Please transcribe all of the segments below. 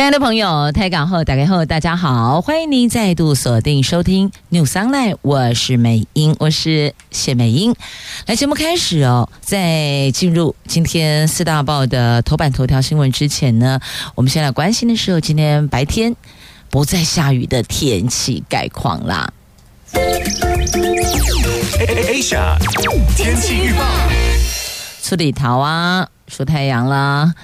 亲爱的朋友，台港后打开后，大家好，欢迎您再度锁定收听 News Online，我是美英，我是谢美英。来，节目开始哦，在进入今天四大报的头版头条新闻之前呢，我们先来关心的是今天白天不再下雨的天气概况啦。Asia 天气预报，出里桃啊，出太阳啦。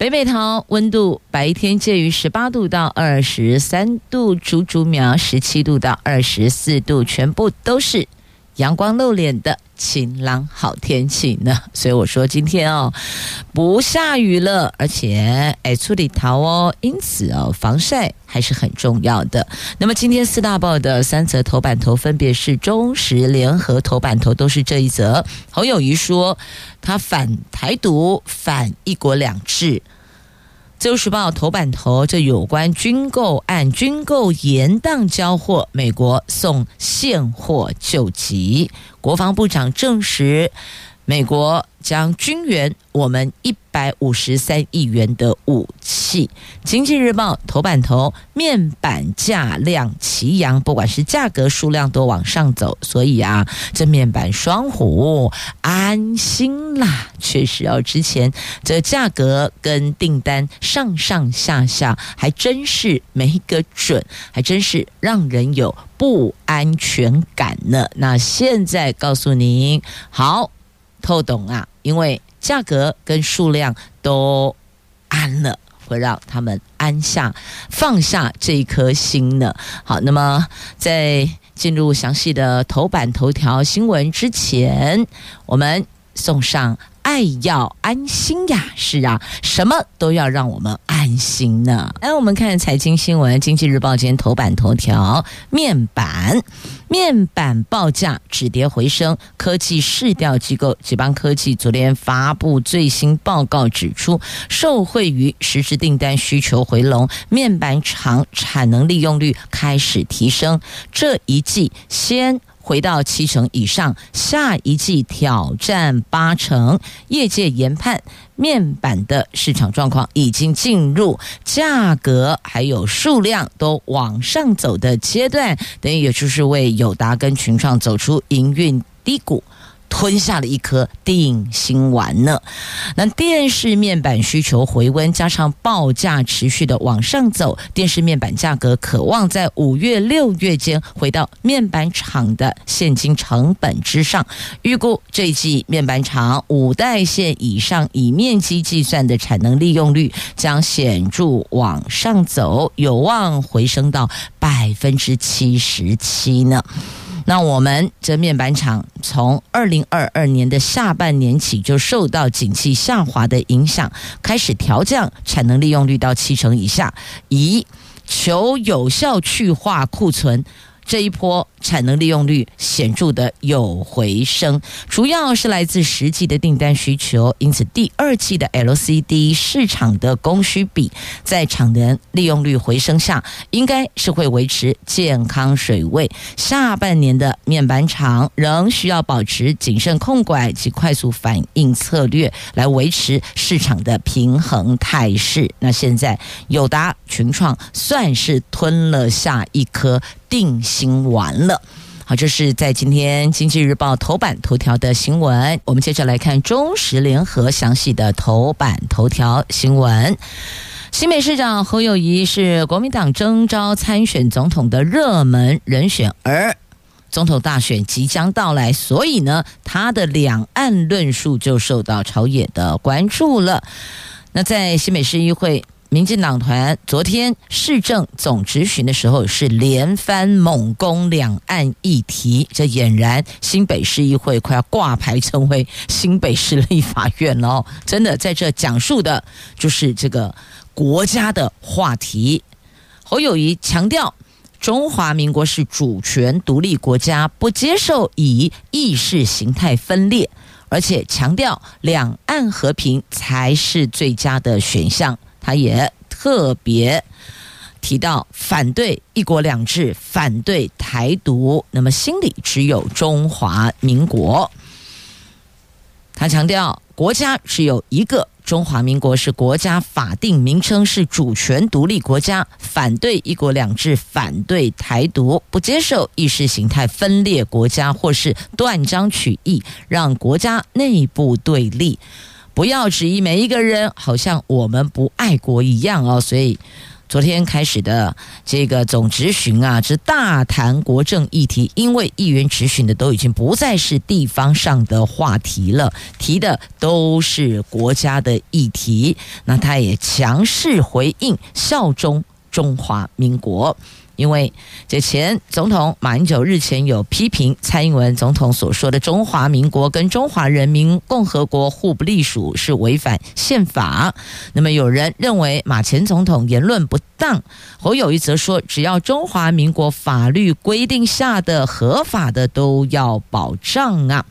北北桃温度白天介于十八度到二十三度，竹竹苗十七度到二十四度，全部都是阳光露脸的晴朗好天气呢。所以我说今天哦，不下雨了，而且哎出里桃哦，因此哦防晒还是很重要的。那么今天四大报的三则头版头分别是中时联合头版头都是这一则。侯友谊说他反台独，反一国两制。自由时报头版头，这有关军购案，军购延宕交货，美国送现货救急，国防部长证实。美国将军援我们一百五十三亿元的武器。经济日报头版头，面板价量齐扬，不管是价格数量都往上走，所以啊，这面板双虎安心啦。确实哦，之前这价格跟订单上上下下，还真是没个准，还真是让人有不安全感呢。那现在告诉您，好。透懂啊，因为价格跟数量都安了，会让他们安下放下这一颗心呢。好，那么在进入详细的头版头条新闻之前，我们送上。爱要安心呀，是啊，什么都要让我们安心呢。来，我们看财经新闻，《经济日报》今天头版头条：面板，面板报价止跌回升。科技市调机构吉邦科技昨天发布最新报告，指出，受惠于实时订单需求回笼，面板厂产能利用率开始提升。这一季先。回到七成以上，下一季挑战八成。业界研判，面板的市场状况已经进入价格还有数量都往上走的阶段，等于也就是为友达跟群创走出营运低谷。吞下了一颗定心丸呢。那电视面板需求回温，加上报价持续的往上走，电视面板价格可望在五月、六月间回到面板厂的现金成本之上。预估这一季面板厂五代线以上以面积计算的产能利用率将显著往上走，有望回升到百分之七十七呢。那我们这面板厂从二零二二年的下半年起就受到景气下滑的影响，开始调降产能利用率到七成以下，以求有效去化库存。这一波产能利用率显著的有回升，主要是来自实际的订单需求，因此第二季的 LCD 市场的供需比在产能利用率回升下，应该是会维持健康水位。下半年的面板厂仍需要保持谨慎控管及快速反应策略，来维持市场的平衡态势。那现在友达群创算是吞了下一颗。定心丸了，好，这是在今天《经济日报》头版头条的新闻。我们接着来看中时联合详细的头版头条新闻。新北市长侯友谊是国民党征召参选总统的热门人选，而总统大选即将到来，所以呢，他的两岸论述就受到朝野的关注了。那在新北市议会。民进党团昨天市政总执询的时候是连番猛攻两岸议题，这俨然新北市议会快要挂牌成为新北市立法院了！真的在这讲述的就是这个国家的话题。侯友谊强调，中华民国是主权独立国家，不接受以意识形态分裂。而且强调两岸和平才是最佳的选项。他也特别提到反对一国两制，反对台独，那么心里只有中华民国。他强调，国家只有一个。中华民国是国家法定名称，是主权独立国家，反对一国两制，反对台独，不接受意识形态分裂国家或是断章取义，让国家内部对立。不要质疑每一个人，好像我们不爱国一样哦。所以。昨天开始的这个总质询啊，是大谈国政议题，因为议员质询的都已经不再是地方上的话题了，提的都是国家的议题。那他也强势回应，效忠中华民国。因为这前总统马英九日前有批评蔡英文总统所说的中华民国跟中华人民共和国互不隶属是违反宪法。那么有人认为马前总统言论不当，侯友宜则说，只要中华民国法律规定下的合法的都要保障啊。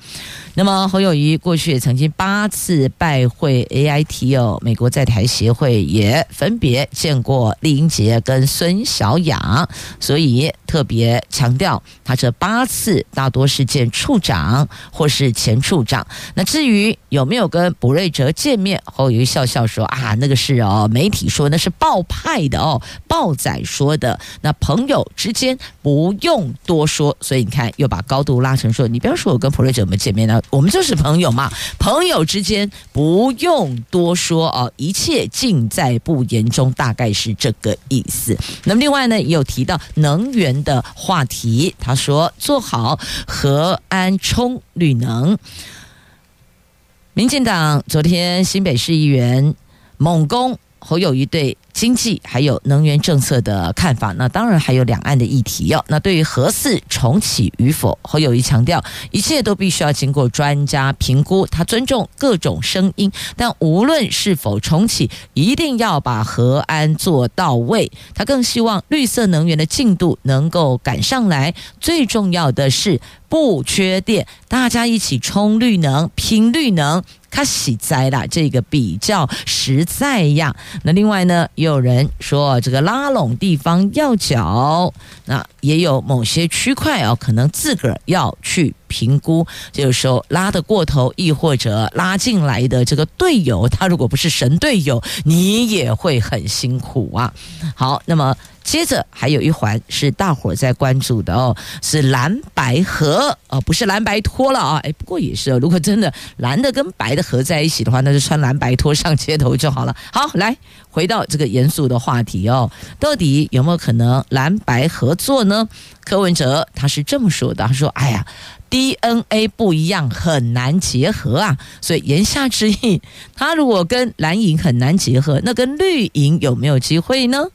那么侯友宜过去也曾经八次拜会 AITO 美国在台协会也分别见过李英杰跟孙小雅，所以特别强调，他这八次大多是见处长或是前处长。那至于有没有跟卜瑞哲见面，侯友宜笑笑说啊，那个是哦，媒体说那是报派的哦，报仔说的。那朋友之间不用多说，所以你看又把高度拉成说，你不要说我跟卜瑞哲有没有见面呢？我们就是朋友嘛，朋友之间不用多说哦，一切尽在不言中，大概是这个意思。那么另外呢，也有提到能源的话题，他说做好核安充绿能。民进党昨天新北市议员猛攻侯友谊对经济还有能源政策的看法，那当然还有两岸的议题哦。那对于核四重启与否，侯友谊强调，一切都必须要经过专家评估。他尊重各种声音，但无论是否重启，一定要把核安做到位。他更希望绿色能源的进度能够赶上来。最重要的是不缺电，大家一起冲绿能，拼绿能。他喜在啦，这个比较实在呀。那另外呢，也有人说这个拉拢地方要缴，那也有某些区块啊，可能自个儿要去评估，这个时候拉得过头，亦或者拉进来的这个队友，他如果不是神队友，你也会很辛苦啊。好，那么。接着还有一环是大伙在关注的哦，是蓝白合哦，不是蓝白拖了啊，哎，不过也是哦，如果真的蓝的跟白的合在一起的话，那就穿蓝白拖上街头就好了。好，来回到这个严肃的话题哦，到底有没有可能蓝白合作呢？柯文哲他是这么说的，他说：“哎呀，DNA 不一样，很难结合啊。”所以言下之意，他如果跟蓝营很难结合，那跟绿营有没有机会呢？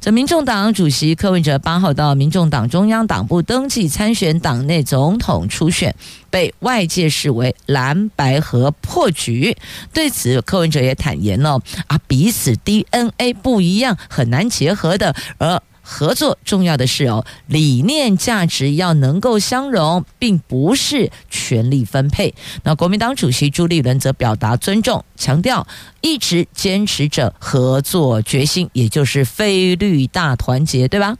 这民众党主席柯文哲八号到民众党中央党部登记参选党内总统初选，被外界视为蓝白合破局。对此，柯文哲也坦言了：啊，彼此 DNA 不一样，很难结合的。而合作重要的是哦，理念价值要能够相容，并不是权力分配。那国民党主席朱立伦则表达尊重，强调一直坚持着合作决心，也就是非绿大团结，对吧？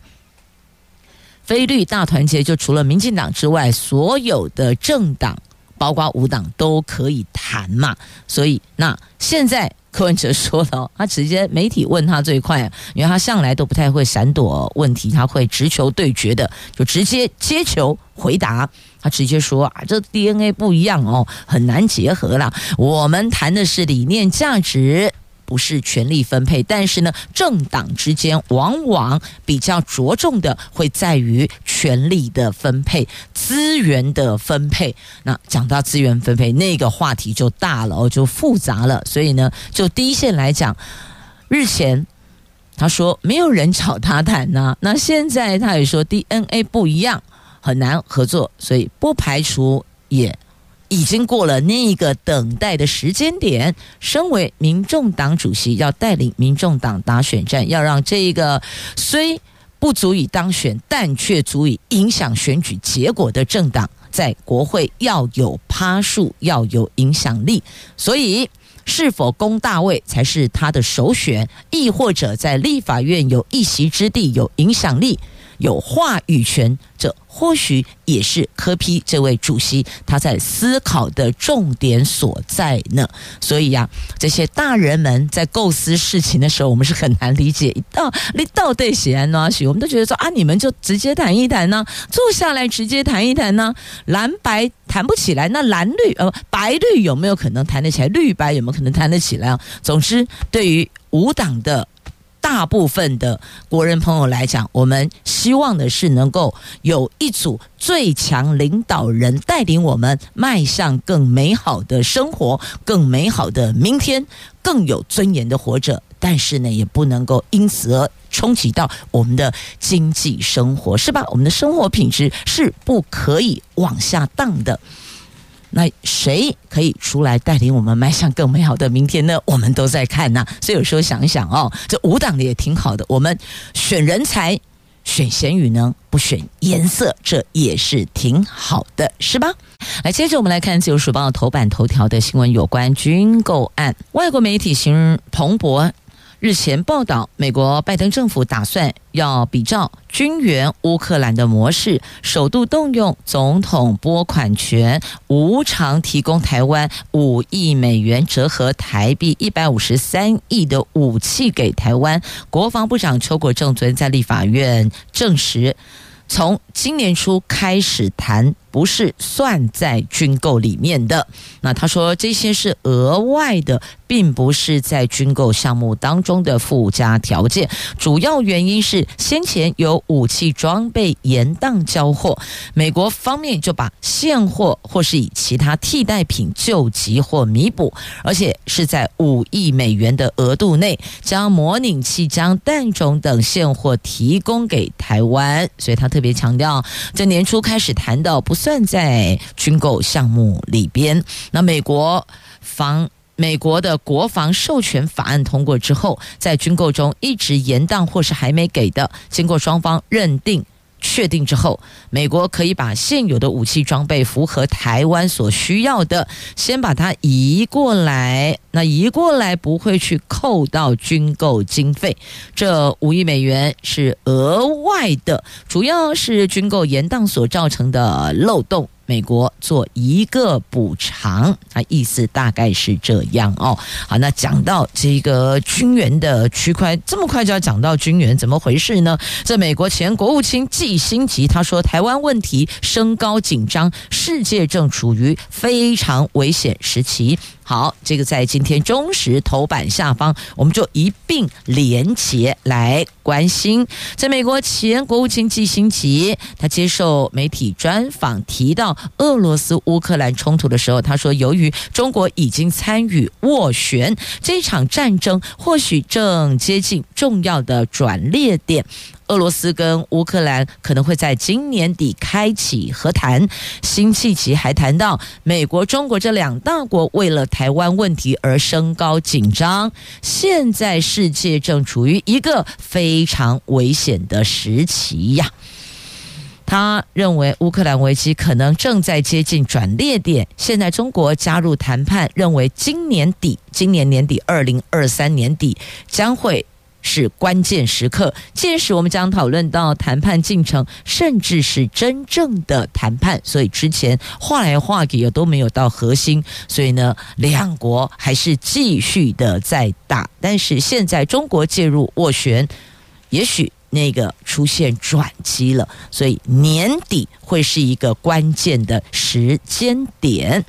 非绿大团结就除了民进党之外，所有的政党，包括五党都可以谈嘛。所以那现在。柯文哲说了，他直接媒体问他最快，因为他向来都不太会闪躲问题，他会直球对决的，就直接接球回答。他直接说啊，这 DNA 不一样哦，很难结合啦。我们谈的是理念价值。不是权力分配，但是呢，政党之间往往比较着重的会在于权力的分配、资源的分配。那讲到资源分配，那个话题就大了哦，就复杂了。所以呢，就第一线来讲，日前他说没有人找他谈呢，那现在他也说 DNA 不一样，很难合作，所以不排除也。已经过了那个等待的时间点。身为民众党主席，要带领民众党打选战，要让这个虽不足以当选，但却足以影响选举结果的政党在国会要有趴数，要有影响力，所以是否攻大位才是他的首选，亦或者在立法院有一席之地，有影响力。有话语权，这或许也是柯 P 这位主席他在思考的重点所在呢。所以呀、啊，这些大人们在构思事情的时候，我们是很难理解。到你到底写安哪许，我们都觉得说啊，你们就直接谈一谈呢，坐下来直接谈一谈呢。蓝白谈不起来，那蓝绿呃白绿有没有可能谈得起来？绿白有没有可能谈得起来啊？总之，对于无党的。大部分的国人朋友来讲，我们希望的是能够有一组最强领导人带领我们迈向更美好的生活、更美好的明天、更有尊严的活着。但是呢，也不能够因此而冲击到我们的经济生活，是吧？我们的生活品质是不可以往下荡的。那谁可以出来带领我们迈向更美好的明天呢？我们都在看呐，所以有时候想一想哦，这五党的也挺好的。我们选人才，选贤与能，不选颜色，这也是挺好的，是吧？来，接着我们来看《自由时报》头版头条的新闻，有关军购案，外国媒体形容彭博。日前报道，美国拜登政府打算要比照军援乌克兰的模式，首度动用总统拨款权，无偿提供台湾五亿美元，折合台币一百五十三亿的武器给台湾。国防部长邱国正昨天在立法院证实，从今年初开始谈。不是算在军购里面的。那他说这些是额外的，并不是在军购项目当中的附加条件。主要原因是先前有武器装备延宕交货，美国方面就把现货或是以其他替代品救急或弥补，而且是在五亿美元的额度内，将模拟器、将弹种等现货提供给台湾。所以他特别强调，这年初开始谈到不。算在军购项目里边。那美国防美国的国防授权法案通过之后，在军购中一直延宕或是还没给的，经过双方认定。确定之后，美国可以把现有的武器装备符合台湾所需要的，先把它移过来。那移过来不会去扣到军购经费，这五亿美元是额外的，主要是军购延宕所造成的漏洞。美国做一个补偿，啊，意思大概是这样哦。好，那讲到这个军援的区块，这么快就要讲到军援，怎么回事呢？在美国前国务卿季辛吉他说，台湾问题升高紧张，世界正处于非常危险时期。好，这个在今天中时头版下方，我们就一并连结来关心。在美国前国务卿季辛吉，他接受媒体专访，提到俄罗斯乌克兰冲突的时候，他说，由于中国已经参与斡旋，这场战争或许正接近重要的转捩点。俄罗斯跟乌克兰可能会在今年底开启和谈。辛弃疾还谈到，美国、中国这两大国为了台湾问题而升高紧张，现在世界正处于一个非常危险的时期呀。他认为乌克兰危机可能正在接近转捩点。现在中国加入谈判，认为今年底，今年年底，二零二三年底将会。是关键时刻，届时我们将讨论到谈判进程，甚至是真正的谈判。所以之前话来话去也都没有到核心，所以呢，两国还是继续的在打。但是现在中国介入斡旋，也许那个出现转机了，所以年底会是一个关键的时间点。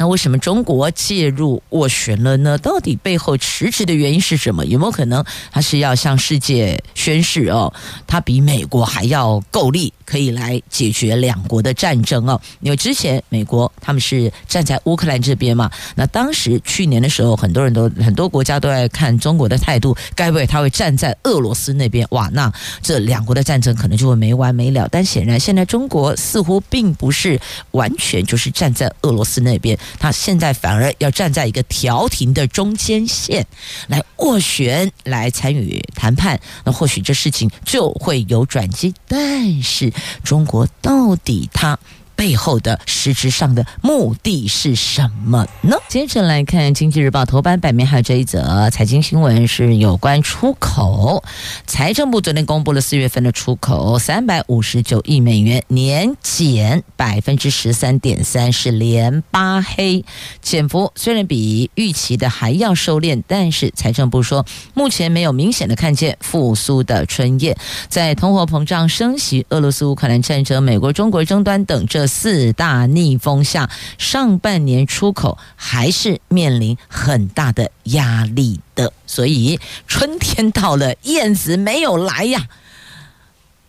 那为什么中国介入斡旋了呢？到底背后实质的原因是什么？有没有可能他是要向世界宣示哦，他比美国还要够力，可以来解决两国的战争哦？因为之前美国他们是站在乌克兰这边嘛，那当时去年的时候，很多人都很多国家都在看中国的态度，该不会他会站在俄罗斯那边？哇，那这两国的战争可能就会没完没了。但显然现在中国似乎并不是完全就是站在俄罗斯那边。他现在反而要站在一个调停的中间线来斡旋，来参与谈判，那或许这事情就会有转机。但是中国到底他背后的实质上的目的是什么呢？接着来看《经济日报》头版版面，还有这一则财经新闻，是有关出口。财政部昨天公布了四月份的出口三百五十九亿美元，年减百分之十三点三，是连八黑，减幅虽然比预期的还要收敛，但是财政部说，目前没有明显的看见复苏的春叶。在通货膨胀升息、俄罗斯乌克兰战争、美国中国争端等这四大逆风下，上半年出口还是面临很大的压力的。所以春天到了，燕子没有来呀，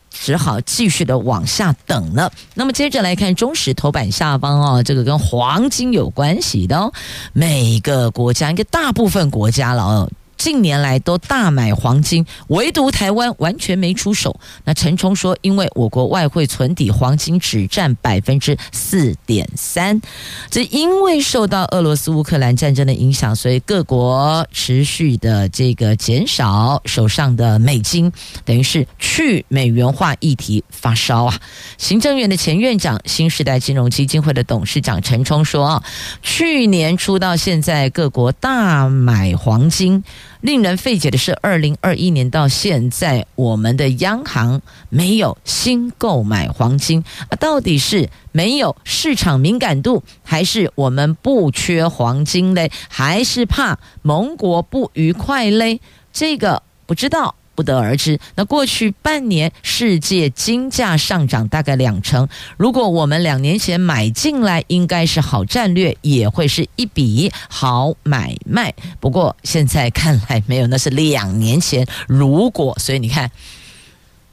只好继续的往下等了。那么接着来看中石头版下方哦，这个跟黄金有关系的哦，每个国家一个大部分国家了哦。近年来都大买黄金，唯独台湾完全没出手。那陈冲说，因为我国外汇存底黄金只占百分之四点三，这因为受到俄罗斯乌克兰战争的影响，所以各国持续的这个减少手上的美金，等于是去美元化议题发烧啊。行政院的前院长、新时代金融基金会的董事长陈冲说，去年初到现在，各国大买黄金。令人费解的是，二零二一年到现在，我们的央行没有新购买黄金啊？到底是没有市场敏感度，还是我们不缺黄金嘞？还是怕盟国不愉快嘞？这个不知道。不得而知。那过去半年，世界金价上涨大概两成。如果我们两年前买进来，应该是好战略，也会是一笔好买卖。不过现在看来没有，那是两年前。如果，所以你看。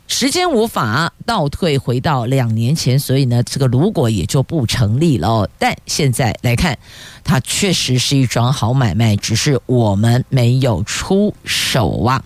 时间无法倒退回到两年前，所以呢，这个如果也就不成立了。但现在来看，它确实是一桩好买卖，只是我们没有出手啊。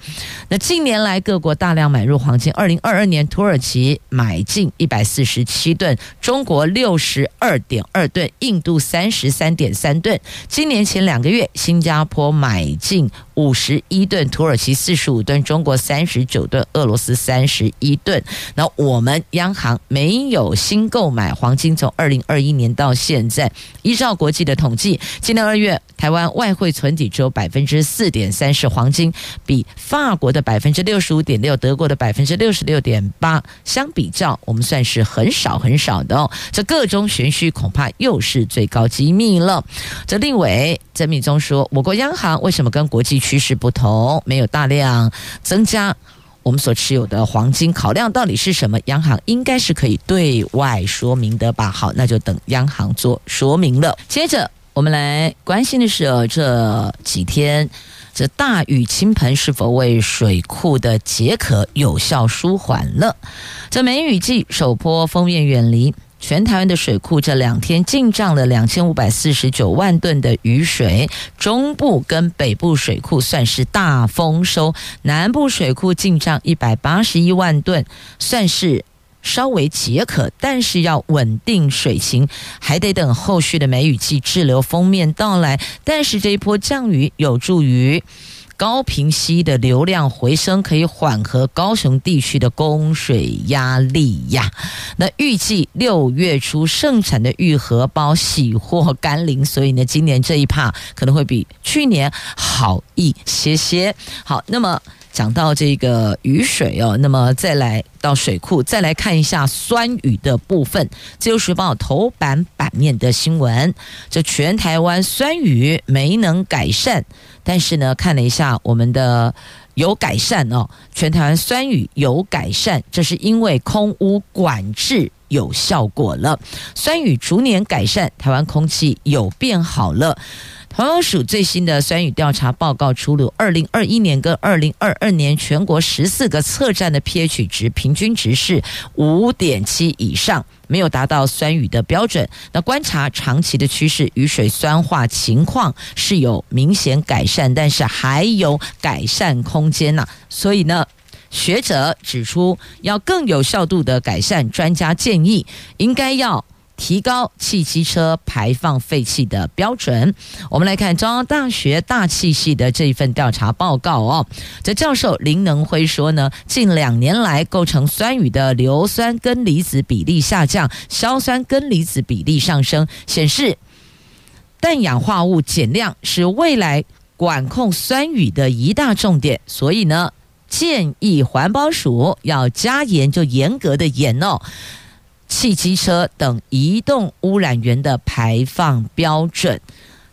那近年来各国大量买入黄金，二零二二年土耳其买进一百四十七吨，中国六十二点二吨，印度三十三点三吨。今年前两个月，新加坡买进五十一吨，土耳其四十五吨，中国三十九吨，俄罗斯三十一吨。那我们央行没有新购买黄金，从二零二一年到现在，依照国际的统计，今年二月台湾外汇存底只有百分之四点三是黄金，比法国的百分之六十五点六、德国的百分之六十六点八相比较，我们算是很少很少的哦。这个中玄虚，恐怕又是最高机密了。这另伟曾铭宗说，我国央行为什么跟国际趋势不同，没有大量增加？我们所持有的黄金考量到底是什么？央行应该是可以对外说明的吧？好，那就等央行做说明了。接着，我们来关心的是这几天这大雨倾盆是否为水库的解渴有效舒缓了？这梅雨季首波封面远离。全台湾的水库这两天进账了两千五百四十九万吨的雨水，中部跟北部水库算是大丰收，南部水库进账一百八十一万吨，算是稍微解渴，但是要稳定水情，还得等后续的梅雨季滞留锋面到来。但是这一波降雨有助于。高屏溪的流量回升，可以缓和高雄地区的供水压力呀。那预计六月初盛产的玉荷包喜获甘霖，所以呢，今年这一趴可能会比去年好一些些。好，那么。讲到这个雨水哦，那么再来到水库，再来看一下酸雨的部分。自由时报头版版面的新闻，这全台湾酸雨没能改善，但是呢，看了一下我们的有改善哦，全台湾酸雨有改善，这是因为空污管制有效果了，酸雨逐年改善，台湾空气有变好了。环保署最新的酸雨调查报告出炉，二零二一年跟二零二二年全国十四个测站的 pH 值平均值是五点七以上，没有达到酸雨的标准。那观察长期的趋势，雨水酸化情况是有明显改善，但是还有改善空间呐。所以呢，学者指出要更有效度的改善，专家建议应该要。提高汽机车排放废气的标准。我们来看中央大学大气系的这一份调查报告哦。这教授林能辉说呢，近两年来构成酸雨的硫酸根离子比例下降，硝酸根离子比例上升，显示氮氧化物减量是未来管控酸雨的一大重点。所以呢，建议环保署要加严，就严格的严哦。汽机车等移动污染源的排放标准，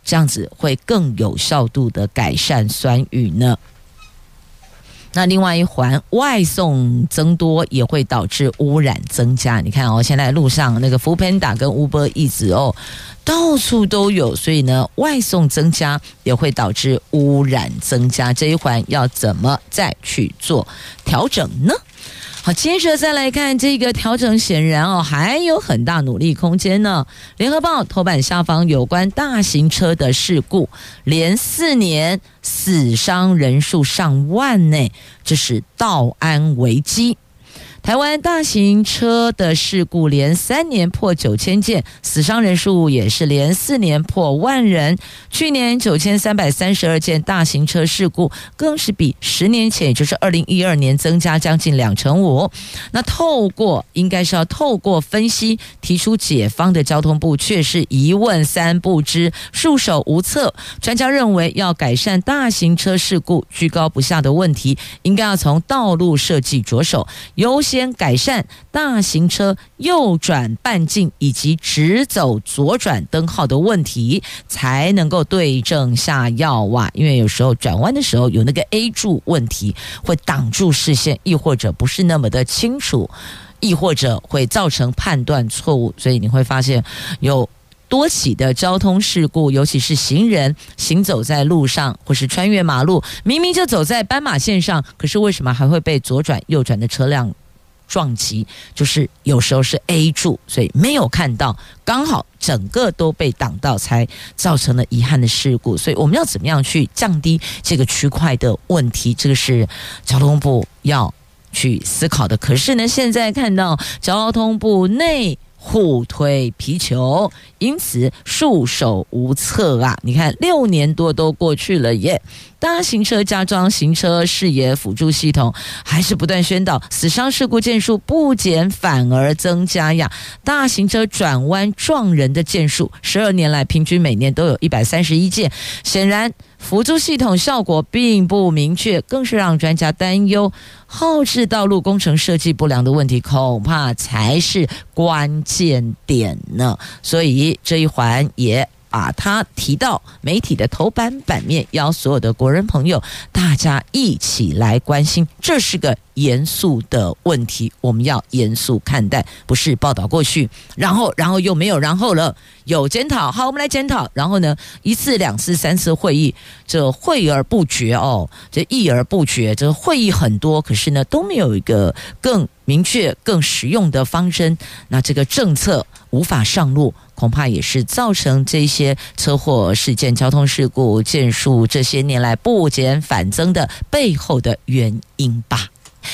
这样子会更有效度的改善酸雨呢。那另外一环，外送增多也会导致污染增加。你看哦，现在路上那个 Foodpanda 跟 Uber 一直哦，到处都有，所以呢，外送增加也会导致污染增加。这一环要怎么再去做调整呢？好，接着再来看这个调整，显然哦还有很大努力空间呢。联合报头版下方有关大型车的事故，连四年死伤人数上万呢，这是道安危机。台湾大型车的事故连三年破九千件，死伤人数也是连四年破万人。去年九千三百三十二件大型车事故，更是比十年前，也就是二零一二年增加将近两成五。那透过应该是要透过分析提出解方的交通部，却是一问三不知，束手无策。专家认为，要改善大型车事故居高不下的问题，应该要从道路设计着手，优先先改善大型车右转半径以及直走左转灯号的问题，才能够对症下药哇！因为有时候转弯的时候有那个 A 柱问题，会挡住视线，亦或者不是那么的清楚，亦或者会造成判断错误，所以你会发现有多起的交通事故，尤其是行人行走在路上或是穿越马路，明明就走在斑马线上，可是为什么还会被左转右转的车辆撞击？就是有时候是 A 柱，所以没有看到，刚好整个都被挡到，才造成了遗憾的事故。所以我们要怎么样去降低这个区块的问题？这个是交通部要去思考的。可是呢，现在看到交通部内。互推皮球，因此束手无策啊！你看，六年多都过去了耶，大型车加装行车视野辅助系统，还是不断宣导，死伤事故件数不减反而增加呀！大型车转弯撞人的件数，十二年来平均每年都有一百三十一件，显然。辅助系统效果并不明确，更是让专家担忧，后置道路工程设计不良的问题，恐怕才是关键点呢。所以这一环也把它提到媒体的头版版面，邀所有的国人朋友，大家一起来关心，这是个。严肃的问题，我们要严肃看待，不是报道过去，然后，然后又没有然后了。有检讨，好，我们来检讨。然后呢，一次、两次、三次会议，这会而不决哦，这议而不决，这会议很多，可是呢，都没有一个更明确、更实用的方针。那这个政策无法上路，恐怕也是造成这些车祸事件、交通事故件数这些年来不减反增的背后的原因吧。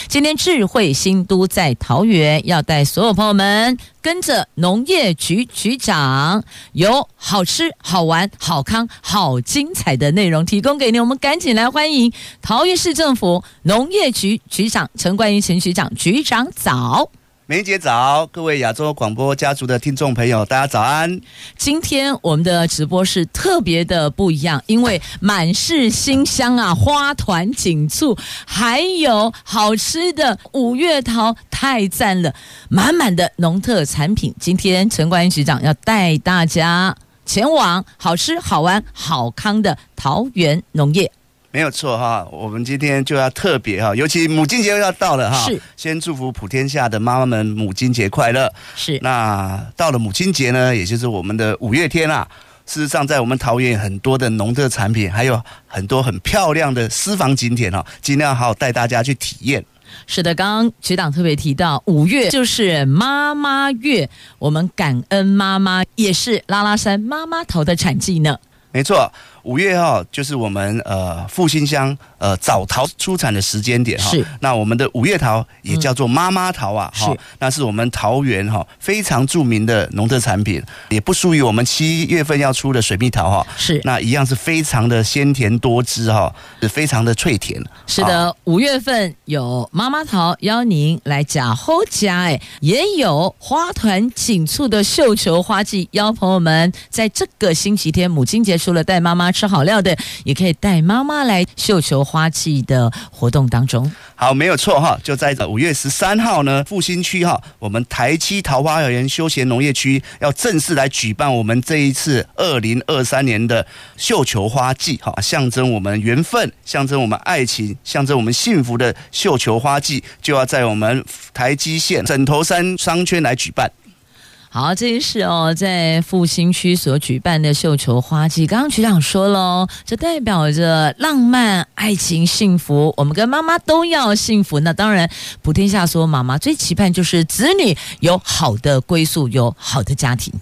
今天智慧新都在桃园，要带所有朋友们跟着农业局局长，有好吃、好玩、好康、好精彩的内容提供给你。我们赶紧来欢迎桃园市政府农业局局长陈冠英陈局长，局长早。梅姐早，各位亚洲广播家族的听众朋友，大家早安。今天我们的直播是特别的不一样，因为满是馨香啊，花团锦簇，还有好吃的五月桃，太赞了！满满的农特产品，今天陈冠英局长要带大家前往好吃、好玩、好康的桃园农业。没有错哈，我们今天就要特别哈，尤其母亲节又要到了哈，是先祝福普天下的妈妈们母亲节快乐。是那到了母亲节呢，也就是我们的五月天啊。事实上，在我们桃园很多的农特产品，还有很多很漂亮的私房景点哈，尽量好好带大家去体验。是的，刚刚局长特别提到，五月就是妈妈月，我们感恩妈妈，也是拉拉山妈妈桃的产季呢。没错。五月哈，就是我们呃复兴乡呃早桃出产的时间点哈。是。那我们的五月桃也叫做妈妈桃啊，哈、嗯，那是我们桃园哈非常著名的农特产品，也不输于我们七月份要出的水蜜桃哈。是。那一样是非常的鲜甜多汁哈，是非常的脆甜。是的，五月份有妈妈桃邀您来甲后家哎，也有花团锦簇的绣球花季邀朋友们在这个星期天母亲节，除了带妈妈吃好料的，也可以带妈妈来绣球花季的活动当中。好，没有错哈，就在五月十三号呢，复兴区哈，我们台七桃花园休闲农业区要正式来举办我们这一次二零二三年的绣球花季哈，象征我们缘分，象征我们爱情，象征我们幸福的绣球花季，就要在我们台基县枕头山商圈来举办。好，这一是哦，在复兴区所举办的绣球花季，刚刚局长说了，这代表着浪漫、爱情、幸福。我们跟妈妈都要幸福。那当然，普天下所有妈妈最期盼就是子女有好的归宿，有好的家庭。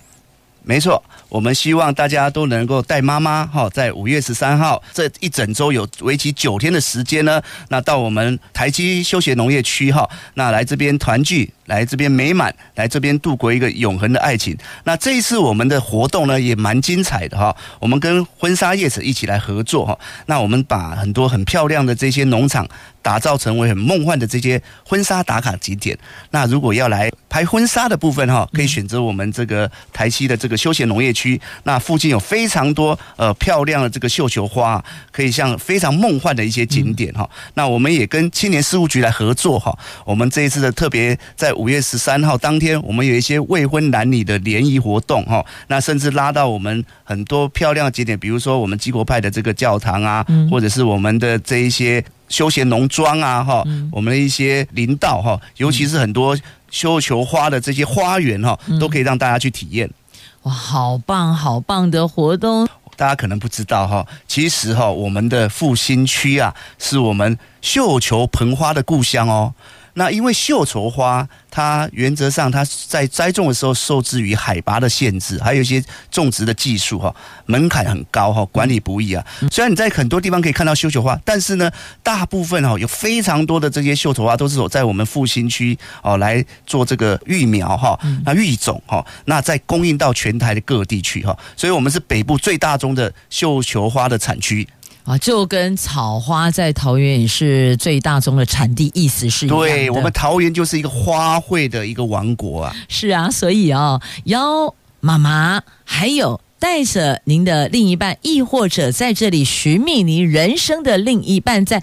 没错。我们希望大家都能够带妈妈哈，在五月十三号这一整周有为期九天的时间呢，那到我们台七休闲农业区哈，那来这边团聚，来这边美满，来这边度过一个永恒的爱情。那这一次我们的活动呢也蛮精彩的哈，我们跟婚纱业者一起来合作哈，那我们把很多很漂亮的这些农场打造成为很梦幻的这些婚纱打卡景点。那如果要来拍婚纱的部分哈，可以选择我们这个台西的这个休闲农业区。区那附近有非常多呃漂亮的这个绣球花，可以像非常梦幻的一些景点哈。那我们也跟青年事务局来合作哈。我们这一次的特别在五月十三号当天，我们有一些未婚男女的联谊活动哈。那甚至拉到我们很多漂亮的景点，比如说我们基国派的这个教堂啊，或者是我们的这一些休闲农庄啊哈，我们的一些林道哈，尤其是很多绣球花的这些花园哈，都可以让大家去体验。哇，好棒好棒的活动！大家可能不知道哈，其实哈，我们的复兴区啊，是我们绣球盆花的故乡哦。那因为绣球花，它原则上它在栽种的时候受制于海拔的限制，还有一些种植的技术哈，门槛很高哈，管理不易啊。虽然你在很多地方可以看到绣球花，但是呢，大部分哈有非常多的这些绣球花都是在我们复兴区哦来做这个育苗哈，那育种哈，那再供应到全台的各地区哈，所以我们是北部最大宗的绣球花的产区。啊，就跟草花在桃园也是最大宗的产地，意思是一样的。对，我们桃园就是一个花卉的一个王国啊。是啊，所以哦，邀妈妈还有带着您的另一半，亦或者在这里寻觅您人生的另一半，在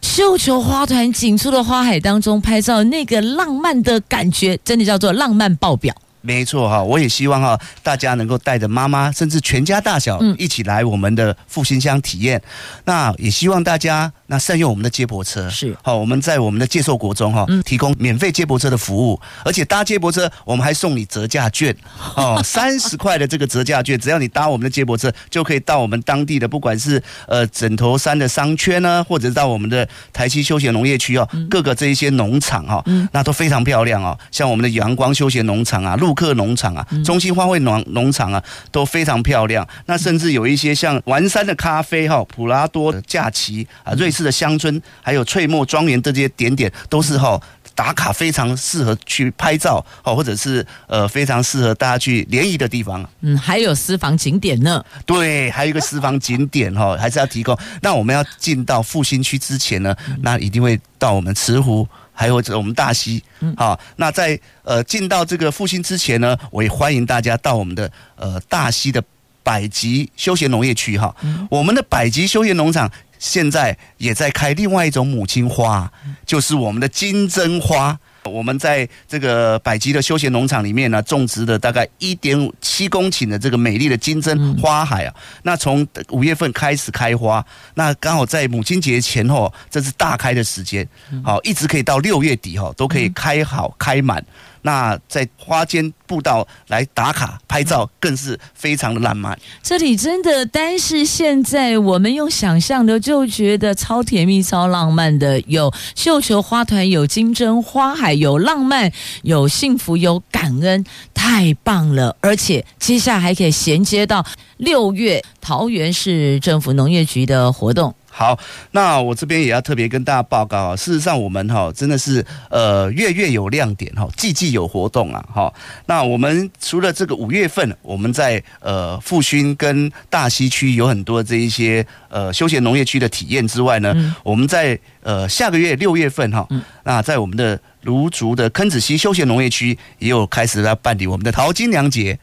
绣球花团锦簇的花海当中拍照，那个浪漫的感觉，真的叫做浪漫爆表。没错哈，我也希望哈，大家能够带着妈妈，甚至全家大小一起来我们的复兴乡体验。那也希望大家那善用我们的接驳车，是。好，我们在我们的介寿国中哈，提供免费接驳车的服务，而且搭接驳车我们还送你折价券。哦，三十块的这个折价券，只要你搭我们的接驳车，就可以到我们当地的不管是呃枕头山的商圈呢，或者是到我们的台西休闲农业区哦，各个这一些农场哈，那都非常漂亮哦，像我们的阳光休闲农场啊，陆客农场啊，中心花卉农农场啊，都非常漂亮。那甚至有一些像丸山的咖啡哈，普拉多的假期啊，瑞士的乡村，还有翠墨庄园这些点点，都是哈打卡非常适合去拍照哦，或者是呃非常适合大家去联谊的地方。嗯，还有私房景点呢。对，还有一个私房景点哈，还是要提供。那我们要进到复兴区之前呢，那一定会到我们慈湖。还有我们大溪，好，那在呃进到这个复兴之前呢，我也欢迎大家到我们的呃大溪的百吉休闲农业区哈。我们的百吉休闲农场现在也在开另外一种母亲花，就是我们的金针花。我们在这个百吉的休闲农场里面呢，种植的大概一点七公顷的这个美丽的金针花海啊。那从五月份开始开花，那刚好在母亲节前后，这是大开的时间，好，一直可以到六月底哈，都可以开好开满。那在花间步道来打卡拍照，更是非常的浪漫。这里真的，单是现在我们用想象的就觉得超甜蜜、超浪漫的，有绣球花团，有金针花海，有浪漫，有幸福，有感恩，太棒了！而且接下来还可以衔接到六月桃园市政府农业局的活动。好，那我这边也要特别跟大家报告啊，事实上我们哈真的是呃月月有亮点哈，季季有活动啊哈。那我们除了这个五月份，我们在呃复兴跟大溪区有很多这一些呃休闲农业区的体验之外呢，嗯、我们在呃下个月六月份哈，嗯、那在我们的芦竹的坑子溪休闲农业区也有开始来办理我们的淘金娘节。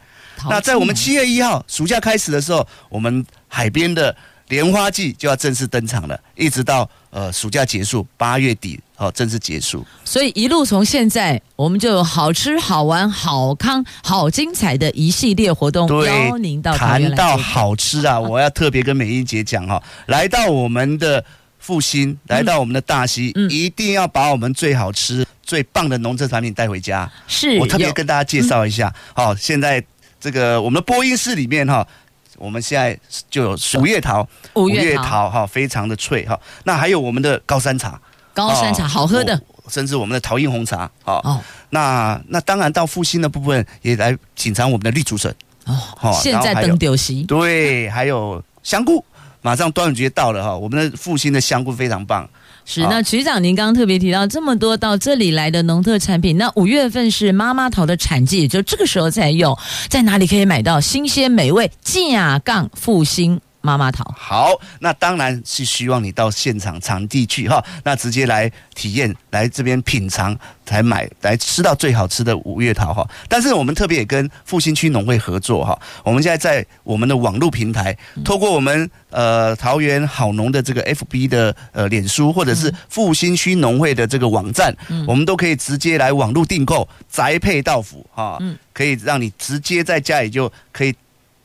那在我们七月一号暑假开始的时候，我们海边的。莲花季就要正式登场了，一直到呃暑假结束，八月底哦正式结束。所以一路从现在，我们就有好吃、好玩、好康、好精彩的一系列活动邀您到。谈到好吃啊，我要特别跟美英姐讲哈，来到我们的复兴，来到我们的大溪，嗯、一定要把我们最好吃、最棒的农特产品带回家。是，我特别跟大家介绍一下。好、嗯，现在这个我们的播音室里面哈。我们现在就有五月桃，五月桃哈，非常的脆哈。那还有我们的高山茶，高山茶好喝的，甚至我们的桃印红茶哦。那那当然到复兴的部分也来品尝我们的绿竹笋哦。现在登丢席对，还有香菇，马上端午节到了哈，我们的复兴的香菇非常棒。是，那局长，您刚刚特别提到这么多到这里来的农特产品，那五月份是妈妈桃的产季，也就这个时候才有，在哪里可以买到新鲜美味架杠复兴？妈妈桃，好，那当然是希望你到现场场地去哈，那直接来体验，来这边品尝，才买来吃到最好吃的五月桃哈。但是我们特别也跟复兴区农会合作哈，我们现在在我们的网络平台，透过我们呃桃园好农的这个 FB 的呃脸书，或者是复兴区农会的这个网站，我们都可以直接来网络订购宅配到府哈，可以让你直接在家里就可以。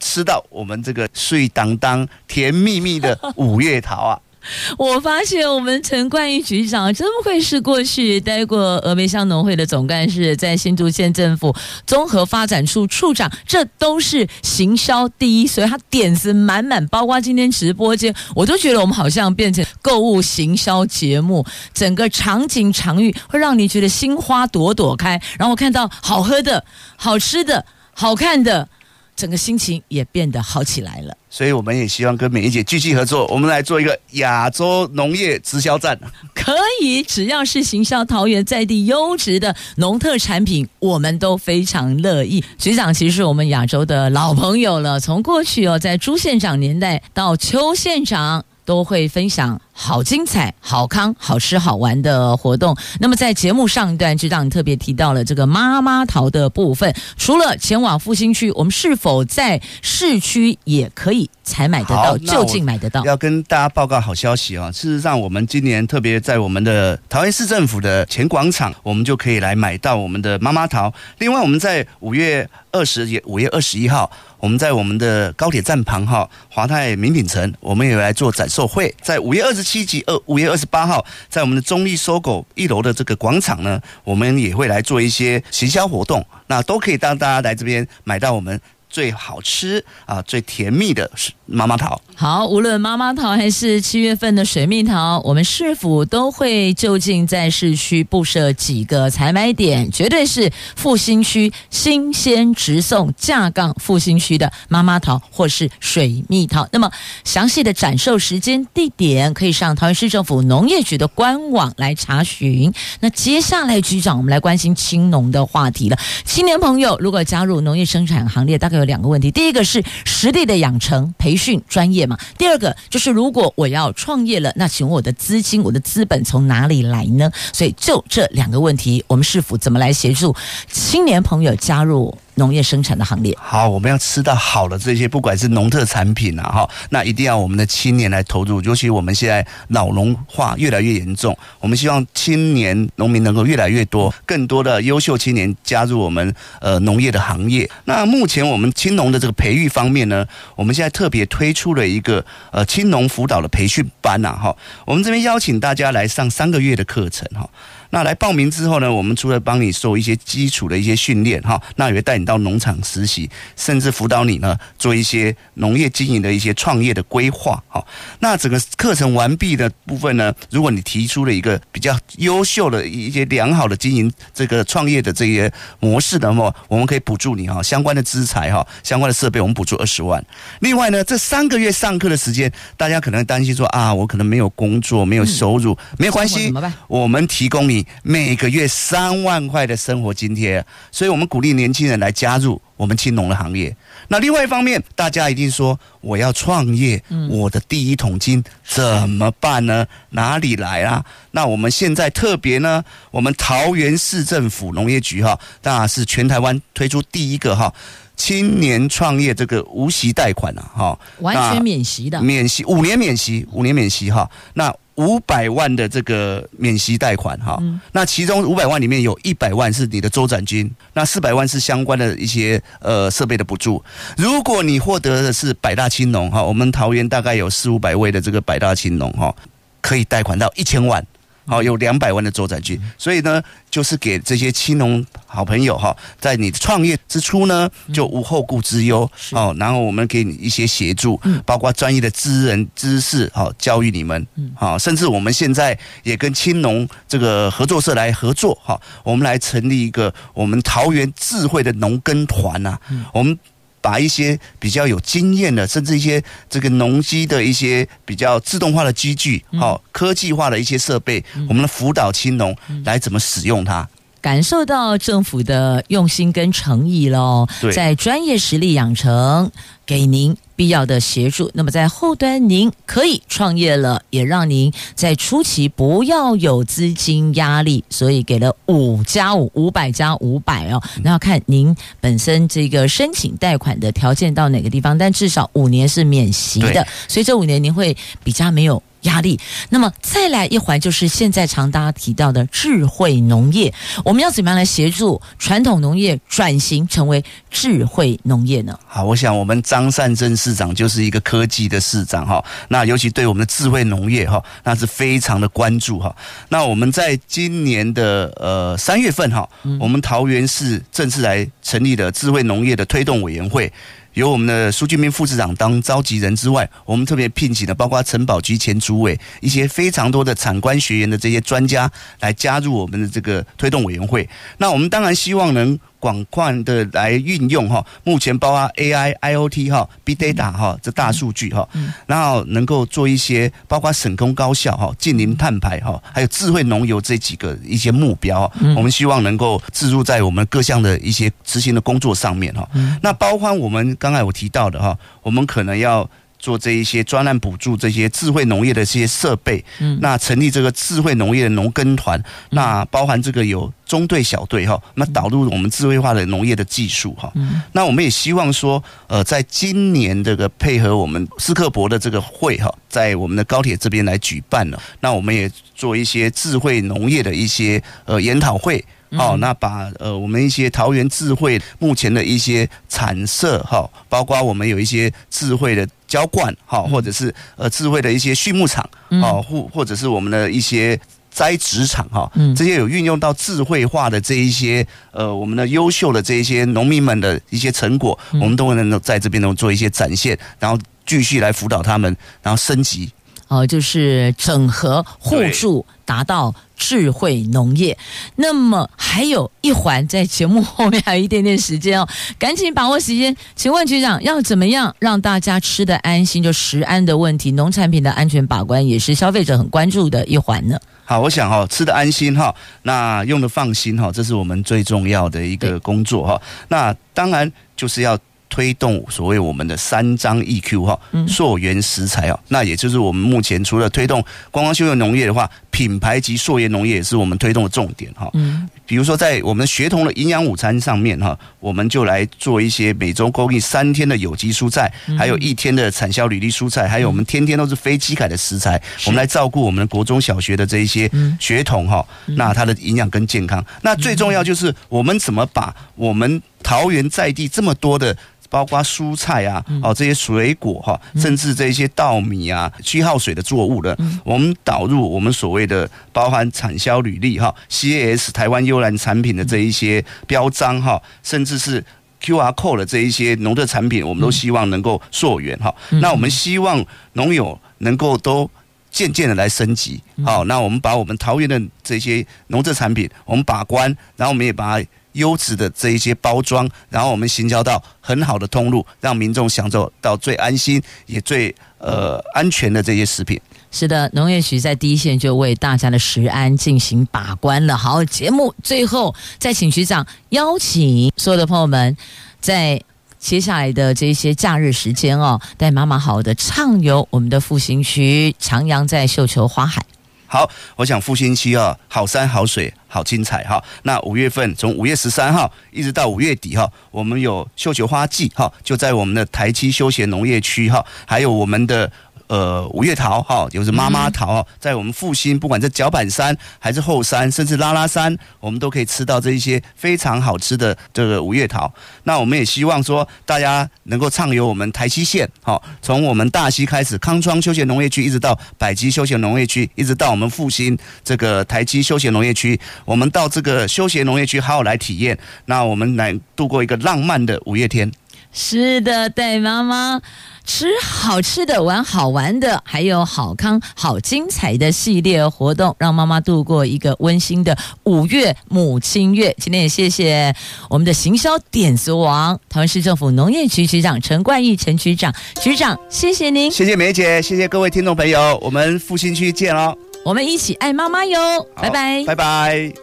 吃到我们这个碎当当、甜蜜蜜的五月桃啊！我发现我们陈冠玉局长真不愧是过去待过峨眉乡农会的总干事，在新竹县政府综合发展处处长，这都是行销第一，所以他点子满满。包括今天直播间，我都觉得我们好像变成购物行销节目，整个场景场域会让你觉得心花朵朵开，然后看到好喝的、好吃的、好看的。整个心情也变得好起来了，所以我们也希望跟美英姐继续合作，我们来做一个亚洲农业直销站。可以，只要是行销桃园在地优质的农特产品，我们都非常乐意。局长其实是我们亚洲的老朋友了，从过去哦，在朱县长年代到邱县长。都会分享好精彩、好康、好吃、好玩的活动。那么在节目上一段，局长特别提到了这个妈妈淘的部分。除了前往复兴区，我们是否在市区也可以采买得到？就近买得到？要跟大家报告好消息啊！事实上，我们今年特别在我们的桃园市政府的前广场，我们就可以来买到我们的妈妈淘。另外，我们在五月二十也五月二十一号。我们在我们的高铁站旁哈，华泰名品城，我们也来做展售会。在五月二十七及二五月二十八号，在我们的中立搜狗一楼的这个广场呢，我们也会来做一些行销活动，那都可以让大家来这边买到我们。最好吃啊，最甜蜜的是妈妈桃。好，无论妈妈桃还是七月份的水蜜桃，我们市府都会就近在市区布设几个采买点，绝对是复兴区新鲜直送架杠复兴区的妈妈桃或是水蜜桃。那么详细的展售时间、地点，可以上桃园市政府农业局的官网来查询。那接下来，局长，我们来关心青农的话题了。青年朋友，如果加入农业生产行列，大概两个问题，第一个是实力的养成培训专业嘛，第二个就是如果我要创业了，那请问我的资金、我的资本从哪里来呢？所以就这两个问题，我们是否怎么来协助青年朋友加入？农业生产的行列，好，我们要吃到好的这些，不管是农特产品啊，哈，那一定要我们的青年来投入。尤其我们现在老农化越来越严重，我们希望青年农民能够越来越多，更多的优秀青年加入我们呃农业的行业。那目前我们青农的这个培育方面呢，我们现在特别推出了一个呃青农辅导的培训班呐，哈，我们这边邀请大家来上三个月的课程，哈。那来报名之后呢，我们除了帮你做一些基础的一些训练哈，那也会带你到农场实习，甚至辅导你呢做一些农业经营的一些创业的规划哈。那整个课程完毕的部分呢，如果你提出了一个比较优秀的一些良好的经营这个创业的这些模式的话，我们可以补助你哈相关的资材哈相关的设备，我们补助二十万。另外呢，这三个月上课的时间，大家可能担心说啊，我可能没有工作，没有收入，嗯、没有关系，我们提供你每个月三万块的生活津贴，所以我们鼓励年轻人来加入我们青农的行业。那另外一方面，大家一定说我要创业，我的第一桶金怎么办呢？哪里来啊？那我们现在特别呢，我们桃园市政府农业局哈，当然是全台湾推出第一个哈青年创业这个无息贷款啊哈，完全免息的，免息五年免息，五年免息哈，那。五百万的这个免息贷款哈，那其中五百万里面有一百万是你的周转金，那四百万是相关的一些呃设备的补助。如果你获得的是百大青农哈，我们桃园大概有四五百位的这个百大青农哈，可以贷款到一千万。好，有两百万的周转金，所以呢，就是给这些青农好朋友哈，在你创业之初呢，就无后顾之忧哦。然后我们给你一些协助，包括专业的知人知识，好教育你们，好，甚至我们现在也跟青农这个合作社来合作哈，我们来成立一个我们桃园智慧的农耕团呐，我们。把一些比较有经验的，甚至一些这个农机的一些比较自动化的机具，好、嗯、科技化的一些设备，嗯、我们的辅导青农来怎么使用它。感受到政府的用心跟诚意喽，在专业实力养成，给您必要的协助。那么在后端，您可以创业了，也让您在初期不要有资金压力，所以给了五加五，五百加五百哦。那要看您本身这个申请贷款的条件到哪个地方，但至少五年是免息的，所以这五年您会比较没有。压力。那么再来一环，就是现在常大家提到的智慧农业，我们要怎么样来协助传统农业转型成为智慧农业呢？好，我想我们张善政市长就是一个科技的市长哈，那尤其对我们的智慧农业哈，那是非常的关注哈。那我们在今年的呃三月份哈，我们桃园市正式来成立了智慧农业的推动委员会。由我们的苏俊斌副市长当召集人之外，我们特别聘请了包括陈宝菊前主委一些非常多的产官学员的这些专家来加入我们的这个推动委员会。那我们当然希望能。广泛的来运用哈，目前包括 AI、IoT 哈、Big Data 哈这大数据哈，然后能够做一些包括省工高效哈、近零碳排哈，还有智慧农游这几个一些目标，我们希望能够置入在我们各项的一些执行的工作上面哈。那包括我们刚才我提到的哈，我们可能要。做这一些专案补助，这些智慧农业的这些设备，嗯，那成立这个智慧农业的农耕团，那包含这个有中队、小队哈，那导入我们智慧化的农业的技术哈，嗯，那我们也希望说，呃，在今年这个配合我们斯克伯的这个会哈，在我们的高铁这边来举办了，那我们也做一些智慧农业的一些呃研讨会。好，那把呃我们一些桃园智慧目前的一些产设哈，包括我们有一些智慧的浇灌哈，或者是呃智慧的一些畜牧场哦，或或者是我们的一些栽植场哈，这些有运用到智慧化的这一些呃我们的优秀的这一些农民们的一些成果，我们都能够在这边能做一些展现，然后继续来辅导他们，然后升级。哦，就是整合互助，达到智慧农业。那么还有一环，在节目后面还有一点点时间哦，赶紧把握时间。请问局长，要怎么样让大家吃的安心？就食安的问题，农产品的安全把关，也是消费者很关注的一环呢。好，我想哈，吃的安心哈，那用的放心哈，这是我们最重要的一个工作哈。那当然就是要。推动所谓我们的三张 EQ 哈，溯源食材啊，那也就是我们目前除了推动观光休闲农业的话，品牌及溯源农业也是我们推动的重点哈。嗯，比如说在我们学童的营养午餐上面哈，我们就来做一些每周供应三天的有机蔬菜，还有一天的产销履历蔬菜，还有我们天天都是非机改的食材，我们来照顾我们的国中小学的这一些学童哈，那它的营养跟健康。那最重要就是我们怎么把我们。桃园在地这么多的。包括蔬菜啊，哦，这些水果哈，甚至这些稻米啊，需耗水的作物的，我们导入我们所谓的包含产销履历哈，CAS 台湾优良产品的这一些标章哈，甚至是 QR code 的这一些农特产品，我们都希望能够溯源哈。那我们希望农友能够都渐渐的来升级，好，那我们把我们桃园的这些农特产品，我们把关，然后我们也把它。优质的这一些包装，然后我们行销到很好的通路，让民众享受到最安心也最呃安全的这些食品。是的，农业局在第一线就为大家的食安进行把关了。好，节目最后再请局长邀请所有的朋友们，在接下来的这些假日时间哦，带妈妈好的畅游我们的复兴区，徜徉在绣球花海。好，我想复兴区啊，好山好水好精彩哈。那五月份从五月十三号一直到五月底哈，我们有绣球花季哈，就在我们的台七休闲农业区哈，还有我们的。呃，五月桃哈，就是妈妈桃，在我们复兴，不管在脚板山还是后山，甚至拉拉山，我们都可以吃到这一些非常好吃的这个五月桃。那我们也希望说，大家能够畅游我们台西县，好，从我们大溪开始，康庄休闲农业区，一直到百基休闲农业区，一直到我们复兴这个台基休闲农业区，我们到这个休闲农业区好好来体验，那我们来度过一个浪漫的五月天。是的，对妈妈吃好吃的，玩好玩的，还有好康好精彩的系列活动，让妈妈度过一个温馨的五月母亲月。今天也谢谢我们的行销点子王，台湾市政府农业局局长陈冠毅陈局长，局长谢谢您，谢谢梅姐，谢谢各位听众朋友，我们复兴区见喽，我们一起爱妈妈哟，拜拜，拜拜。